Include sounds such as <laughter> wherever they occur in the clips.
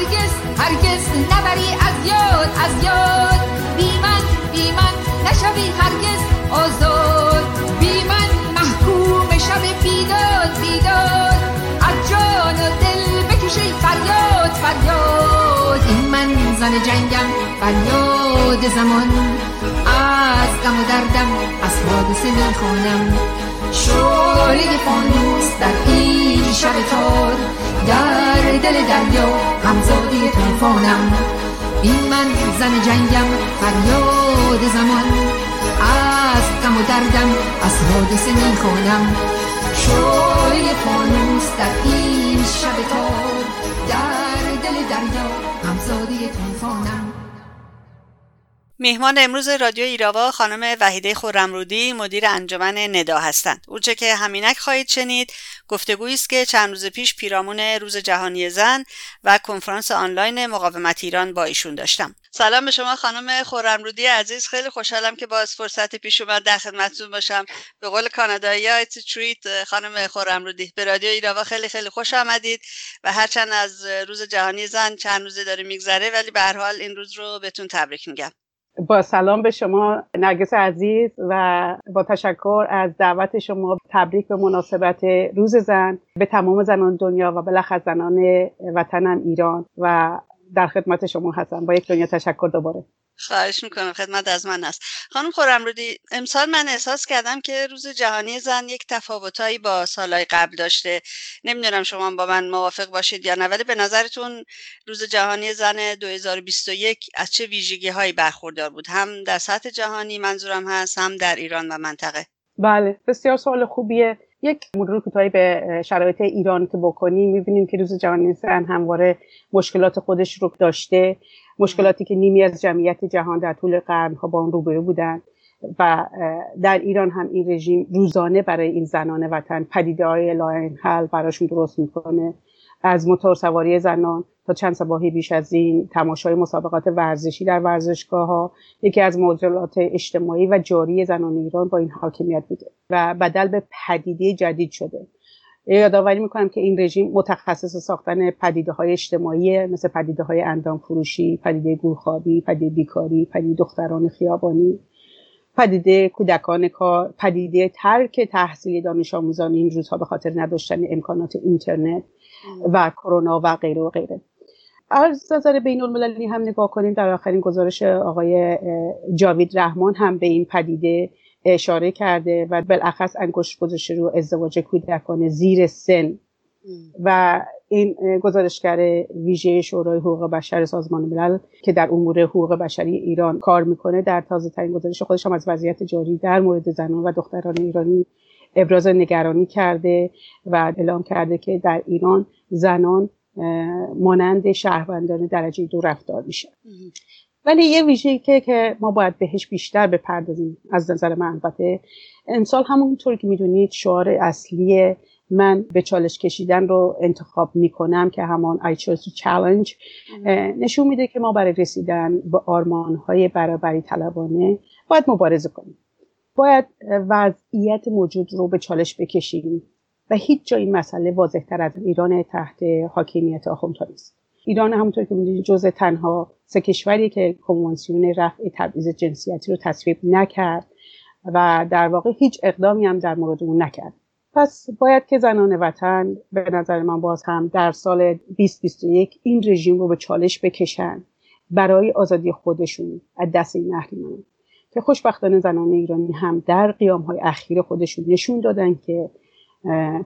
هرگز هرگز نبری از یاد از یاد. بی من بی من نشوی هرگز آزاد. بی من محکوم شب بیداد بیداد. از جان و دل بکشی فریاد فریاد. این من زن جنگم فریاد زمان. از غم و دردم از حادثه می‌خوانم شعله فانوس در این شب تار. در دل دریا همزادی توفانم این من زن جنگم فریاد زمان. از غم و دردم از حادثه می‌خوانم شعله فانوس در این شب تار. در دل دریا همزادی توفانم میهمان امروز رادیو ایراوا خانم وحیده خورمرودی مدیر انجمن ندا هستند. اونچه که همینک خواهید شنید گفتگویی است که چند روز پیش پیرامون روز جهانی زن و کنفرانس آنلاین مقاومت ایران با ایشون داشتم. سلام به شما خانم خورمرودی عزیز. خیلی خوشحالم که باز فرصت پیش اومد در خدمتتون باشم. به قول کانادایی ها تریت خانم خورمرودی به رادیو ایراوا خیلی خیلی خوش آمدید و هرچند از روز جهانی زن چند روزه داره میگذره ولی به هر حال این روز رو بهتون تبریک میگم. با سلام به شما نرگس عزیز و با تشکر از دعوت شما تبریک به مناسبت روز زن به تمام زنان دنیا و بالاخره زنان وطنم ایران و در خدمت شما هستم. با یک دنیا تشکر دوباره. خواهش می‌کنم. خدمت از من هست خانم خورمرودی امسال من احساس کردم که روز جهانی زن یک تفاوتایی با سالهای قبل داشته. نمی‌دونم شما با من موافق باشید یا نه ولی به نظرتون روز جهانی زن 2021 از چه ویژگی هایی برخوردار بود؟ هم در سطح جهانی منظورم هست هم در ایران و منطقه. بله بسیار سوال خوبیه. یک مرور کوتاهی به شرایط ایران که بکنیم. می‌بینیم که روز جهانی زن همواره مشکلات خودش رو داشته. مشکلاتی که نیمی از جمعیت جهان در طول قرنها با اون روبرو بودن و در ایران هم این رژیم روزانه برای این زنان وطن پدیده های لاین حل براشون درست می‌کنه. از موتور سواری زنان تا چند سباهی بیش از این تماشای مسابقات ورزشی در ورزشگاه ها یکی از معضلات اجتماعی و جاری زنان ایران با این حاکمیت بوده و بدل به پدیده جدید شده. یادآوری می‌کنم که این رژیم متخصص ساختن پدیده های اجتماعی مثل پدیده های اندام فروشی پدیده گورخوابی پدیده بیکاری پدیده دختران خیابانی پدیده کودکان کار پدیده ترک تحصیلی دانش آموزان این روزها به خاطر نداشتن امکانات اینترنت و کرونا و غیره و غیره. از نظر بین المللی هم نگاه کنیم در آخرین گزارش آقای جاوید رحمان هم به این پدیده اشاره کرده و بالاخص انگشت گذاشته رو ازدواج کودکان زیر سن. و این گزارشگر ویژه شورای حقوق بشر سازمان ملل که در امور حقوق بشری ایران کار می‌کنه در تازه ترین گزارش خودش هم از وضعیت جاری در مورد زنان و دختران ایرانی ابراز نگرانی کرده و اعلام کرده که در ایران زنان مانند شهروندان درجه دو رفتار میشن ولی یه ویژگی که که ما باید بهش بیشتر بپردازیم از نظر من البته امسال همونطور که می‌دونید شعار اصلی من به چالش کشیدن رو انتخاب می‌کنم که همان I chose to challenge. نشون میده که ما برای رسیدن به آرمان های برابری طلبانه باید مبارزه کنیم. باید وضعیت موجود رو به چالش بکشیم. و هیچ جای این مسئله واضحتر از ایران تحت حاکمیت آخوندها نیست. ایران همونطور که می‌دونید جز تنها سه کشوری که کنوانسیون رفع تبعیض جنسیتی رو تصویب نکرد و در واقع هیچ اقدامی هم در مورد اون نکرد. پس باید که زنان وطن به نظر من باز هم در سال 2021 این رژیم رو به چالش بکشن برای آزادی خودشون از دست این اهریمنان که خوشبختانه زنان ایرانی هم در قیام های اخیر خودشون نشون دادن که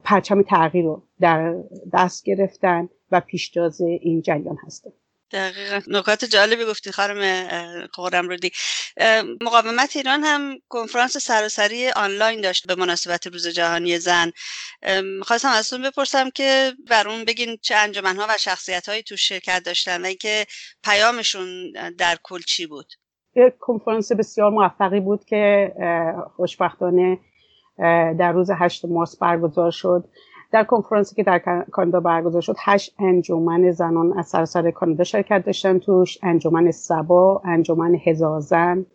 پرچم تغییر رو در دست گرفتن و پیشتاز این جریان هستن. دقیقا. نکات جالبی گفتی خانم قرم رودی. مقاومت ایران هم کنفرانس سراسری آنلاین داشت به مناسبت روز جهانی زن. خواستم ازتون بپرسم که بر اون بگین چه انجمنها و شخصیت هایی تو شرکت داشتن و اینکه پیامشون در کل چی بود؟ یک کنفرانس بسیار موفقی بود که خوشبختانه در روز 8 مارس برگزار شد. در کنفرانسی که در کانادا برگزار شد هشت انجمن زنان از سراسر کانادا شرکت داشتن توش انجمن سبا انجمن هزار زن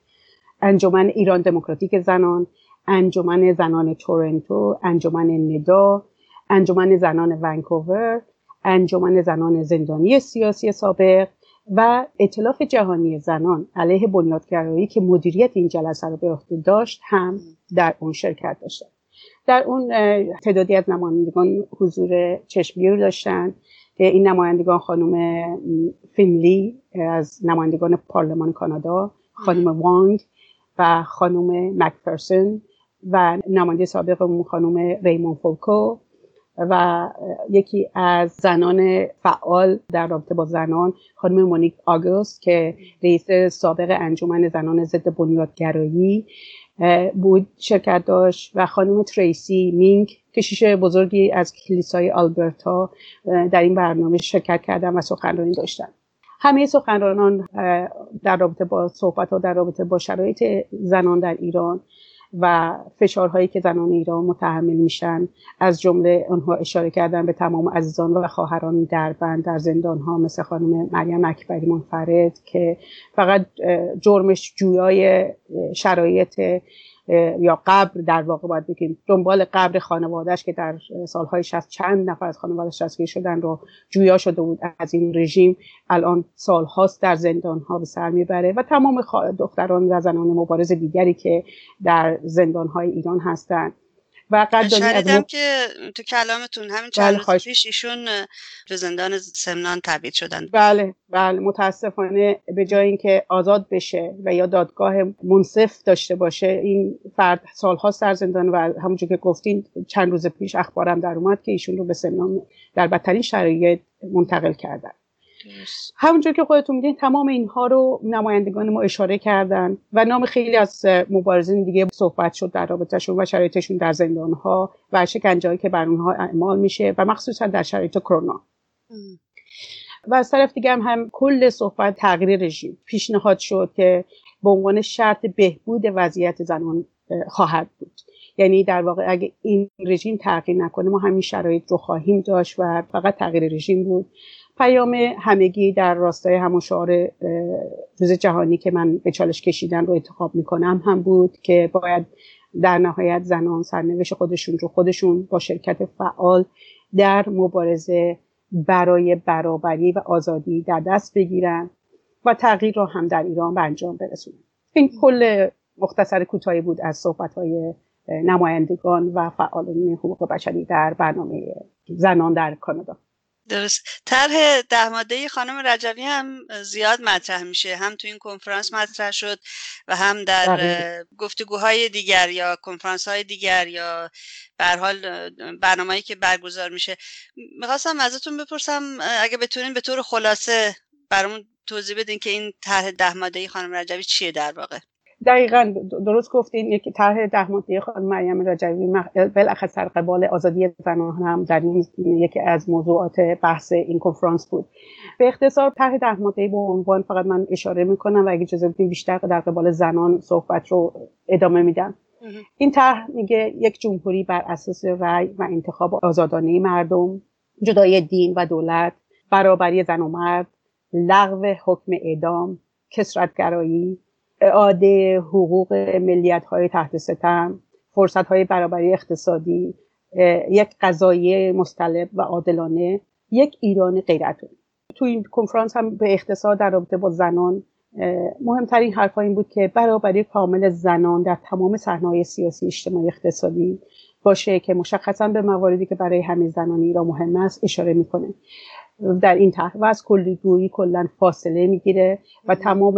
انجمن ایران دموکراتیک زنان انجمن زنان تورنتو انجمن ندا انجمن زنان ونکوور انجمن زنان زندانی سیاسی سابق و اطلاف جهانی زنان علیه بنیادگرایی که مدیریت این جلسه رو به عهده داشت هم در اون شرکت داشتن. در اون تعدادی از نمایندگان حضور چشمگیر داشتند این نمایندگان خانم فینلی از نمایندگان پارلمان کانادا خانم وانگ و خانم مکفرسون و نماینده سابق خانم ریمون فولکو و یکی از زنان فعال در رابطه با زنان خانم مونیک آگوست که رئیس سابق انجمن زنان ضد بنیادگرایی بود شرکت داشت و خانم تریسی مینگ کشیش بزرگی از کلیسای آلبرتا در این برنامه شرکت کردن و سخنرانی داشتن. همه سخنرانان در رابطه با صحبت ها در رابطه با شرایط زنان در ایران و فشارهایی که زنان ایران متحمل میشن از جمله آنها اشاره کردن به تمام عزیزان و خواهران در بند در زندان ها مثل خانم مریم اکبری منفرد که فقط جرمش جویای شرایط یا قبر در واقع باید بگیم دنبال قبر خانوادهش که در سالهای شست چند نفر از خانوادهش دستگیر شدن رو جویا شده بود از این رژیم. الان سالهاست در زندان ها به سر می‌بره و تمام دختران و زنان مبارز دیگری که در زندان های ایران هستند و شنیدم که تو کلامتون همین چند بله روز پیش ایشون به زندان سمنان تبعید شدن. بله بله متاسفانه به جای اینکه آزاد بشه و یا دادگاه منصف داشته باشه این فرد سالها در زندان و همونجور که گفتین چند روز پیش اخبارم در اومد که ایشون رو به سمنان در بدترین شرایط منتقل کردن. همونجور که خودتون میدین تمام اینها رو نمایندگان ما اشاره کردن و نام خیلی از مبارزین دیگه صحبت شد در رابطهشون و شرایطشون در زندان ها و شکنجهایی که بر اونها اعمال میشه و مخصوصا در شرایط کرونا. و از طرف دیگه هم, هم کل صحبت تغییر رژیم. پیشنهاد شد که به عنوان شرط بهبود وضعیت زنان خواهد بود. یعنی در واقع اگه این رژیم تغییر نکنه ما همین شرایط رو خواهیم داشت و فقط تغییر رژیم بود. پیام همگی در راستای همون شعار روز جهانی که من به چالش کشیدن رو انتخاب می‌کنم هم بود که باید در نهایت زنان سرنوشت خودشون رو خودشون با شرکت فعال در مبارزه برای برابری و آزادی در دست بگیرن و تغییر رو هم در ایران به انجام برسونن. این کل مختصر کوتاهی بود از صحبت های نمایندگان و فعالین حقوق بشری در برنامه زنان در کانادا. درست. طرح ده ماده خانم رجوی هم زیاد مطرح میشه. هم تو این کنفرانس مطرح شد و هم در گفتگوهای دیگر یا کنفرانس های دیگر یا به حال برنامه‌ای که برگزار میشه. می‌خواستم ازتون بپرسم اگه بتونین به طور خلاصه برامون توضیح بدین که این طرح ده ماده خانم رجوی چیه در واقع؟ دقیقا درست گفتین یک طرح ده ماده خانم مریم رجوی بالاخص در قبال آزادی زنان هم در این یکی از موضوعات بحث این کنفرانس بود. به اختصار طرح ده ماده به عنوان فقط من اشاره می‌کنم و اگه اجازه بیشتر در قبال زنان صحبت رو ادامه میدم. این طرح میگه یک جمهوری بر اساس رأی و انتخاب آزادانه مردم جدای دین و دولت برابری زن و مرد لغو حکم اعدام کسرتگرایی اعاده حقوق ملیت های تحت ستم فرصت های برابری اقتصادی یک قضایی مستلب و عادلانه یک ایران غیرتون تو این کنفرانس هم به اقتصاد در رابطه با زنان مهمترین حرف این بود که برابری کامل زنان در تمام صحنه‌های سیاسی اجتماعی اقتصادی باشه که مشخصا به مواردی که برای همه زنان ایران مهم است اشاره می‌کنه. در این و از کلیگویی کلا فاصله می‌گیره و تمام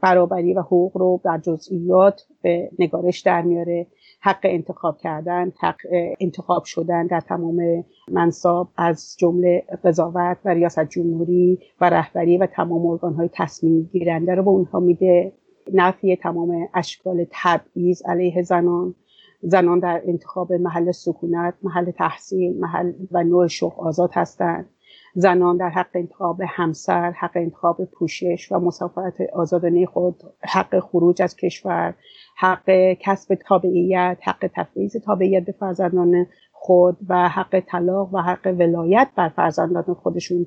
برابری و حقوق رو در جزئیات به نگارش در میاره. حق انتخاب کردن حق انتخاب شدن در تمام منصاب از جمله قضاوت و ریاست جمهوری و رهبری و تمام ارگان های تصمیم گیرنده رو به اونها میده. نفی تمام اشکال تبعیض علیه زنان. زنان در انتخاب محل سکونت محل تحصیل محل و نوع شغل آزاد هستند. زنان در حق انتخاب همسر حق انتخاب پوشش و مسافرت آزادانه خود حق خروج از کشور حق کسب تابعیت حق تفویض تابعیت به فرزندان خود و حق طلاق و حق ولایت بر فرزندان خودشون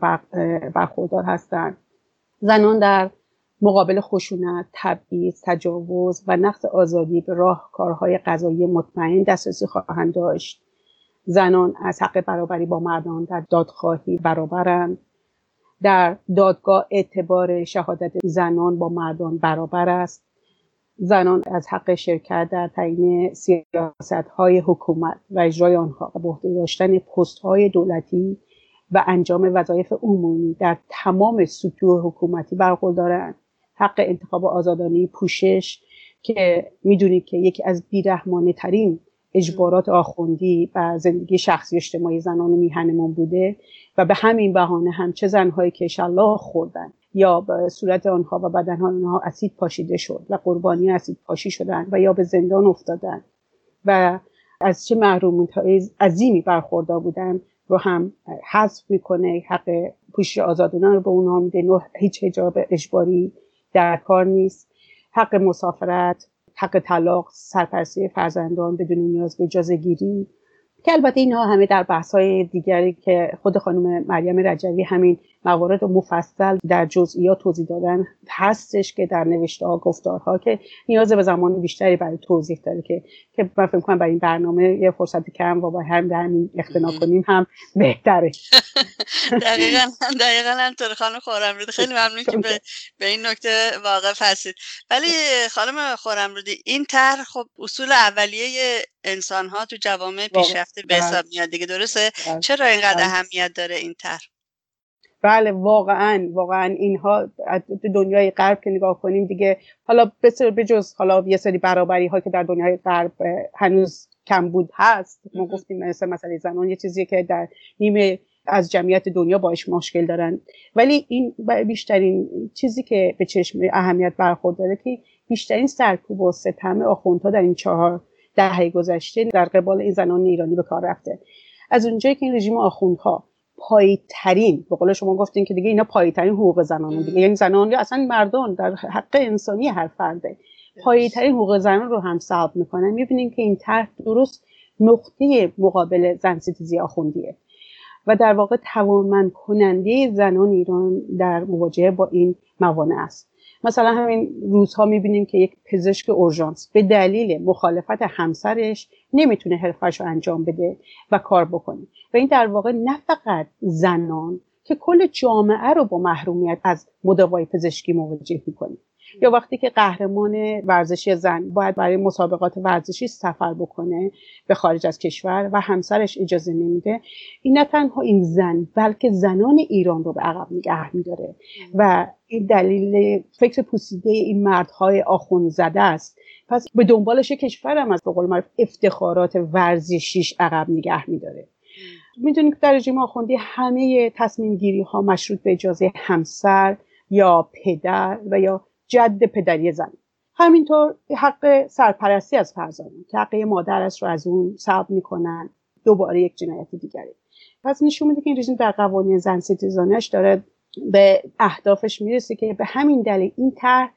برخوردار هستند. زنان در مقابل خشونت، تبعیض، تجاوز و نقض آزادی به راه کارهای قضایی مطمئن دسترسی خواهند داشت. زنان از حق برابری با مردان در دادخواهی برابرند. در دادگاه اعتبار شهادت زنان با مردان برابر است. زنان از حق شرکت در تعیین سیاست های حکومت و اجرای آنها و به داشتن پست های دولتی و انجام وظایف عمومی در تمام سطوح حکومتی برخوردارند حق انتخاب آزادانه پوشش که می‌دونید که یکی از بیرحمانه ترین اجبارات آخوندی و زندگی شخصی اجتماعی زنان میهنمان بوده و به همین بهانه هم چه زنهایی که شلاق خوردن یا به صورت آنها و بدنها آنها اسید پاشیده شد و قربانی اسید پاشی شدن و یا به زندان افتادن و از چه محرومیت عظیمی برخوردار بودن رو هم حذف می‌کنه حق پوشش آزادانه رو به اونها میده هیچ حجاب اجباری در کار نیست. حق مسافرت حق طلاق سرپرستی فرزندان بدون نیاز به اجازه گیری که البته اینها همه در بحث های دیگری که خود خانم مریم رجوی همین موارد مفصل در جزئیات توضیح دادن هستش که در نوشته ها گفتارها که نیاز به زمان بیشتری برای توضیح داره که که من فکر کنم برای این برنامه یه فرصت کم و با هم در همین اقتنا کنیم هم بهتره. <laughs> دقیقا دقیقا همطور خانم خورمرودی خیلی ممنون که به, به این نکته واقف هستید. ولی خانم خورمرودی این طرح خب اصول اولیه انسان ها تو جوامع پیشرفته به حساب میاد دیگه درسته؟ بله. چرا اینقدر بله. اهمیت داره این طرح؟ بله واقعا واقعا اینها دنیای غرب که نگاه کنیم دیگه حالا به جز حالا یه سری برابری ها که در دنیای غرب هنوز کم بود هست. ما گفتیم مثل مسئله زنان یه چیزی که در نیمه از جمعیت دنیا باش مشکل دارن. ولی این بیشترین چیزی که به چشم اهمیت برخورد که بیشترین سرکوب و ستم آخوندها در این چهار دهه گذشته در قبال این زنان ایرانی به کار رفته. از اونجایی که این رژیم آخوندها پایی ترین به قول شما گفتین که دیگه اینا پایی ترین حقوق زنان دیگه. یعنی زنان یا اصلا مردان در حق انسانی هر فرده. پایی ترین حقوق زنان رو هم صاحب می‌کنن. می‌بینیم که این طرح درست نقطه مقابل زن ستیزی آخوندیه. و در واقع توانمند کننده زنان ایران در مواجهه با این موانع است. مثلا همین روزها می‌بینیم که یک پزشک اورژانس به دلیل مخالفت همسرش نمی‌تونه حرفش رو انجام بده و کار بکنه. و این در واقع نه فقط زنان که کل جامعه رو با محرومیت از مداوای پزشکی مواجه می‌کنه. یا وقتی که قهرمان ورزشی زن باید برای مسابقات ورزشی سفر بکنه به خارج از کشور و همسرش اجازه نمیده این نه تنها این زن بلکه زنان ایران رو به عقب نگه میداره. و این دلیل فکر پوسیده این مردهای آخون زده است. پس به دنبالش کشورم از به قول افتخارات ورزشیش عقب نگه میداره. می‌دونید که در رژیم آخوندی همه تصمیم گیری ها مشروط به اجازه همسر یا پدر و یا جد پدری زن همینطور حق سرپرستی از فرزندان که حق مادرش رو از اون سلب می‌کنن دوباره یک جنایت دیگری. پس نشون میده که این رژیم در قوانین زن ستیزانش داره به اهدافش می‌رسه که به همین دلیل این طرح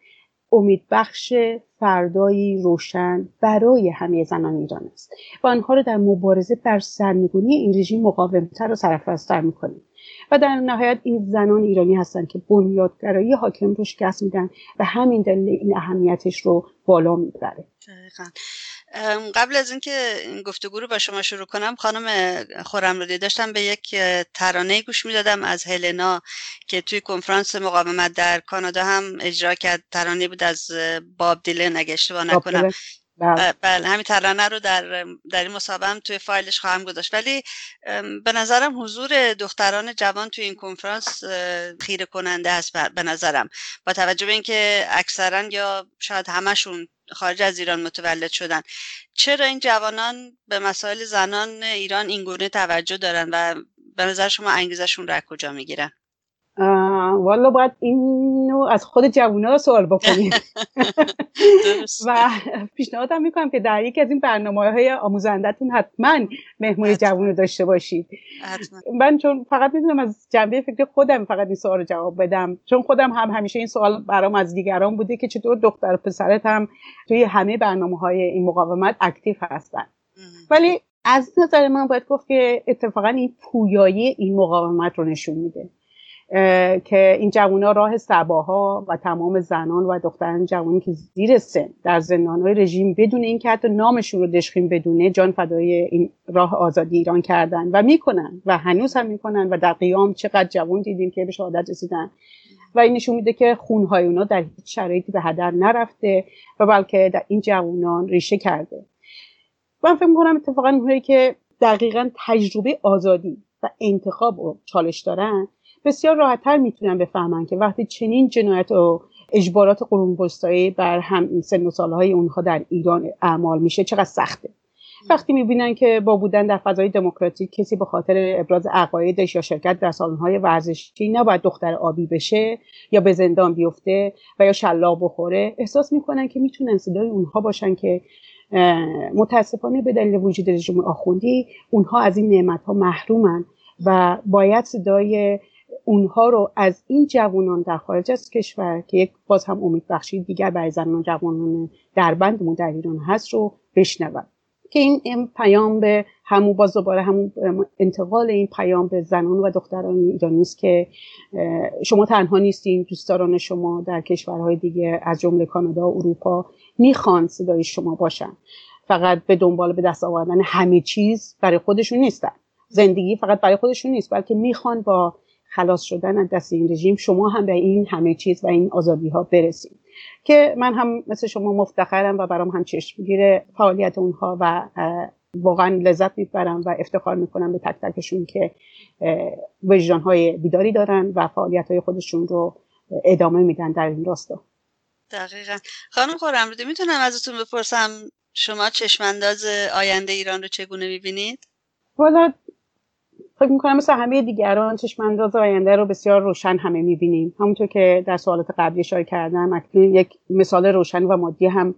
امیدبخش فردایی روشن برای همه زنان ایران است. و آنها رو در مبارزه بر سرنگونی این رژیم مقاومتر و سرفرازتر می‌کنه و در نهایت این زنان ایرانی هستند که بنیادگرایی حاکم رو شکست میدن و همین دلیل این اهمیتش رو بالا می‌بره. قبل از اینکه این گفتگو رو با شما شروع کنم خانم خورم رو داشتم به یک ترانه گوش می‌دادم از هلنا که توی کنفرانس مقاومت در کانادا هم اجرا کرد. ترانه بود از باب دیلن اگه اشتباه نکنم. بله. بله همین ترانه رو در در این مسابقه هم توی فایلش خواهم گذاشت. ولی به نظرم حضور دختران جوان توی این کنفرانس خیره کننده است به نظرم. با توجه به اینکه اکثرا یا شاید همشون خارج از ایران متولد شدن. چرا این جوانان به مسائل زنان ایران اینگونه توجه دارن و به نظر شما انگیزشون رو کجا می‌گیرن؟ والا باید اینو از خود جوونا سوال بکنیم <laughs> و پیشنهادم می‌کنم که در یکی از این برنامه های آموزندتون حتما مهمون جوون رو داشته باشید. من چون فقط می‌تونم از جنبه فکر خودم فقط این سوال رو جواب بدم. چون خودم هم همیشه این سوال برام از دیگران بوده که چطور دختر و پسرت هم توی همه برنامه های این مقاومت اکتیو هستن. ولی از نظر من باید گفت که اتفاقا این پویایی این مقاومت رو نشون میده. که این جوونا راه سباها و تمام زنان و دختران جوانی که زیر سن در های رژیم بدون اینکه حتی نامشون رو دشخیم بدونه جان فدای این راه آزادی ایران کردن و می‌کنن و هنوز هم می‌کنن و در قیام چقدر جوان دیدیم که به شهادت رسیدن. و این نشون میده که خونهای اونا در هیچ شرایطی به هدر نرفته و بلکه در این جوانان ریشه کرده. من فکر می‌کنم اتفاقا اونهایی که دقیقا تجربه آزادی و انتخاب و چالش دارن بسیار راحتتر می‌تونن بفهمن که وقتی چنین جنایت و اجبارات قرون وسطایی بر هم سن و سالهای اونها در ایران اعمال میشه چقدر سخته. وقتی می‌بینن که با بودن در فضای دموکراتیک کسی به خاطر ابراز عقایدش یا شرکت در سالن‌های ورزشی نباید دختر آبی بشه یا به زندان بیفته و یا شلاق بخوره احساس می‌کنن که می‌تونن صدای اونها باشن که متاسفانه به دلیل وجود رژیم آخوندی اونها از این نعمت ها محرومن و باید صدای اونها رو از این جوانان در خارج از کشور که یک باز هم امید بخشی دیگر برای زنان جوانان در بندمون در ایران هست رو بشنون که این پیام به همون باز دوباره همون انتقال این پیام به زنان و دختران ایرانی است که شما تنها نیستین دوستداران شما در کشورهای دیگه از جمله کانادا و اروپا می‌خوان صدای شما باشن. فقط به دنبال به دست آوردن همه چیز برای خودشون نیستن. زندگی فقط برای خودشون نیست بلکه می‌خوان با خلاص شدن از دست این رژیم شما هم به این همه چیز و این آزادی ها برسید. که من هم مثل شما مفتخرم و برام هم چشمگیر فعالیت اونها و واقعا لذت می‌برم و افتخار می‌کنم به تک تکشون که وجدان های بیداری دارن و فعالیت های خودشون رو ادامه میدن در این راستا. دقیقا. خانم خورمرودی می‌تونم ازتون بپرسم شما چشمانداز آینده ایران رو چگونه می‌بینید؟ والا فکر می‌کنم مثل همه دیگران چشمانداز آینده رو بسیار روشن همه می‌بینیم. همونطور که در سوالات قبلی اشاره کردم اکنون یک مثال روشن و مادی هم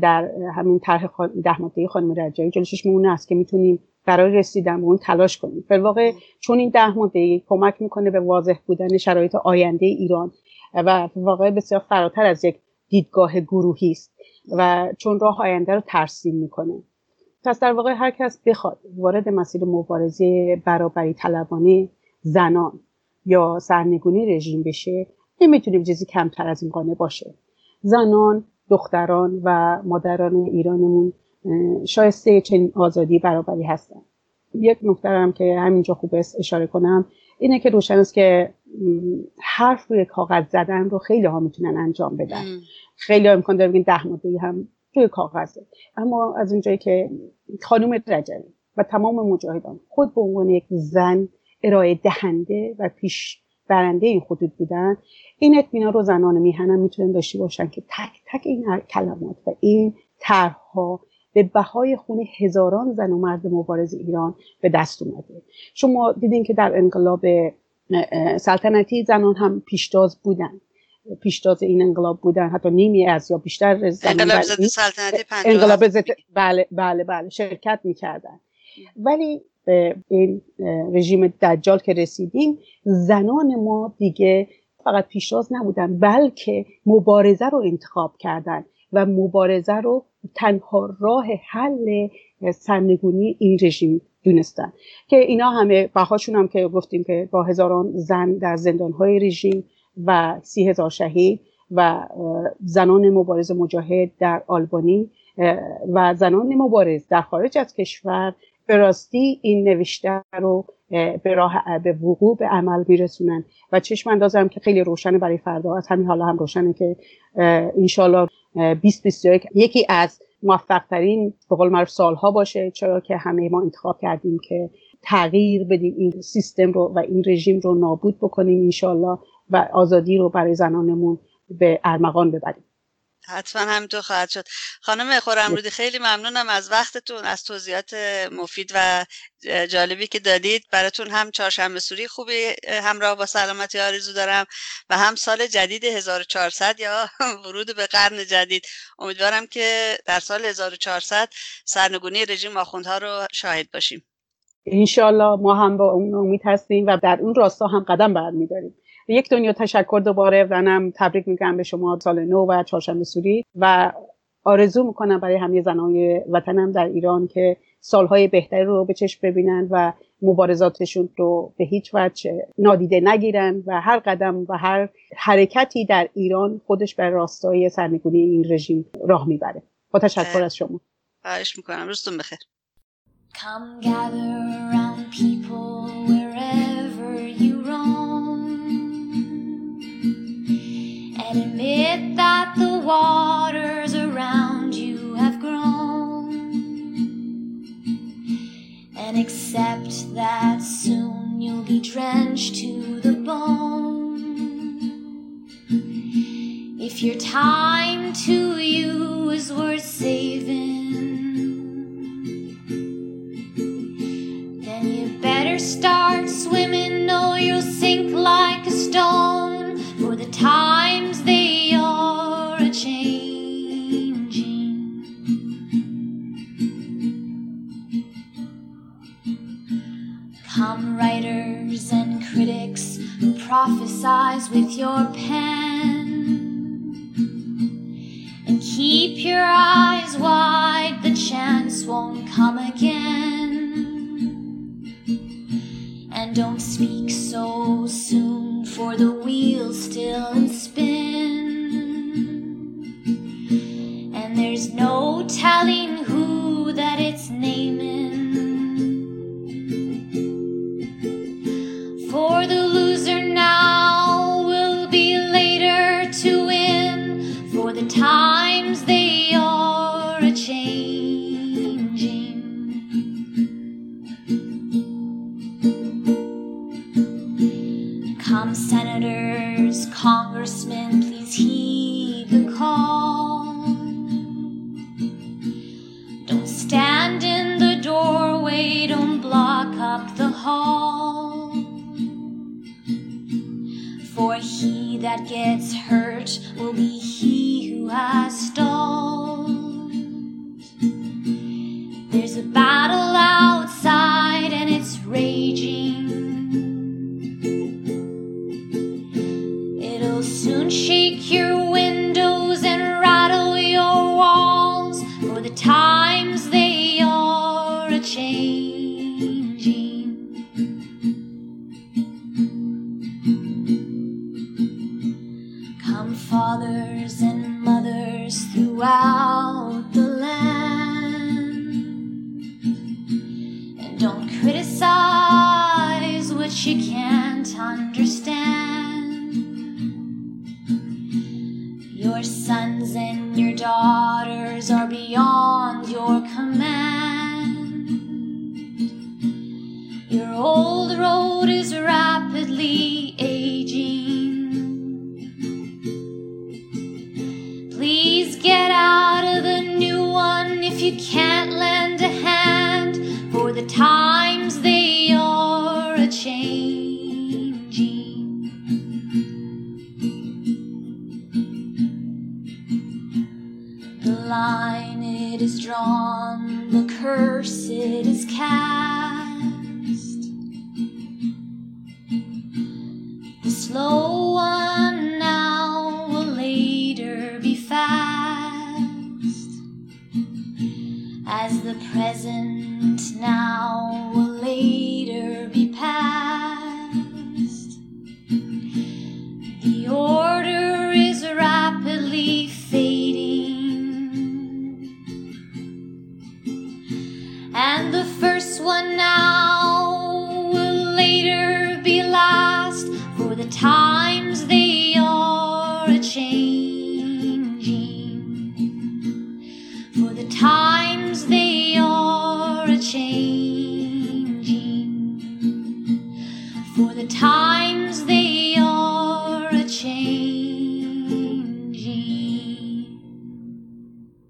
در همین طرح ده ماده خانم رجایی جلوشش مونه است که می‌تونیم برای رسیدن به اون تلاش کنیم. واقع چون این ده ماده کمک می‌کنه به واضح بودن شرایط آینده ایران و واقع بسیار فراتر از یک دیدگاه گروهی است و چون راه آینده رو ترسیم می‌کنه. پس در واقع هر کس بخواد وارد مسیر مبارزه برابری طلبانه زنان یا سرنگونی رژیم بشه نمی‌تونیم چیزی کمتر از این قانع باشه. زنان دختران و مادران ایرانمون شایسته چنین آزادی برابری هستن. یک نکته هم که همینجا خوب است اشاره کنم اینه که روشن است که حرف روی کاغذ زدن رو خیلی ها می‌تونن انجام بدن. خیلی ها امکان داره ده ماده هم روی کاغذه اما از اونجایی که خانم رجبی و تمام مجاهدان خود به عنوان یک زن ارائه دهنده و پیش برنده این خطوط بودن این اطمینان رو زنان میهنم می‌تونن داشته باشن که تک تک این کلمات و این طرحها به بهای خون هزاران زن و مرد مبارز ایران به دست اومده. شما دیدین که در انقلاب سلطنتی زنان هم پیشتاز بودن. پیشتاز این انقلاب بودن حتی نیمی از یا بیشتر انقلاب ضد سلطنتی انقلاب ضد بله بله بله شرکت می‌کردن. ولی به این رژیم دجال که رسیدیم زنان ما دیگه فقط پیشتاز نبودن بلکه مبارزه رو انتخاب کردن و مبارزه رو تنها راه حل سرنگونی این رژیم دونستن. که اینا همه بهاشون هم که گفتیم که با هزاران زن در زندانهای رژیم و سی هزار شهید و زنان مبارز مجاهد در آلبانی و زنان مبارز در خارج از کشور به راستی این نوشته رو به راه به وقوع به عمل میرسونن. و چشم اندازم که خیلی روشنه برای فردا. از همین حالا هم روشنه که انشالله 2021 یکی از موفق ترین به قول معروف سالها باشه. چرا که همه ما انتخاب کردیم که تغییر بدیم این سیستم رو و این رژیم رو نابود بکنیم انشالله و آزادی رو برای زنانمون به ارمغان ببریم. حتما همینطور خواهد شد. خانم خورمرودی خیلی ممنونم از وقتتون از توضیحات مفید و جالبی که دادید. براتون هم چهارشنبه سوری خوبی همراه با سلامتی آرزو دارم و هم سال جدید 1400 یا <laughs> ورود به قرن جدید. امیدوارم که در سال 1400 سرنگونی رژیم آخوندها رو شاهد باشیم. انشالله ما هم با اون امید هستیم و در اون راستا هم قدم برمیداریم. یک دنیا تشکر دوباره و هم تبریک میگم به شما سال نو و چهارشنبه سوری و آرزو می‌کنم برای همه زنای وطنم در ایران که سالهای بهتری رو به چشم ببینن و مبارزاتشون رو به هیچ وجه نادیده نگیرن و هر قدم و هر حرکتی در ایران خودش بر راستای سرنگونی این رژیم راه می‌بره. با تشکر از شما. خواهش می‌کنم. روزتون بخیر. Come gather around people admit that the waters around you have grown and accept that soon you'll be drenched to the bone. If your time to there's no telling who that it's naming. Daughters are beyond your command. Your old road is rapidly aging. Please get out of the new one if you can't lend a hand, for the times curse it is cast. The slow one now will later be fast, as the present now will later be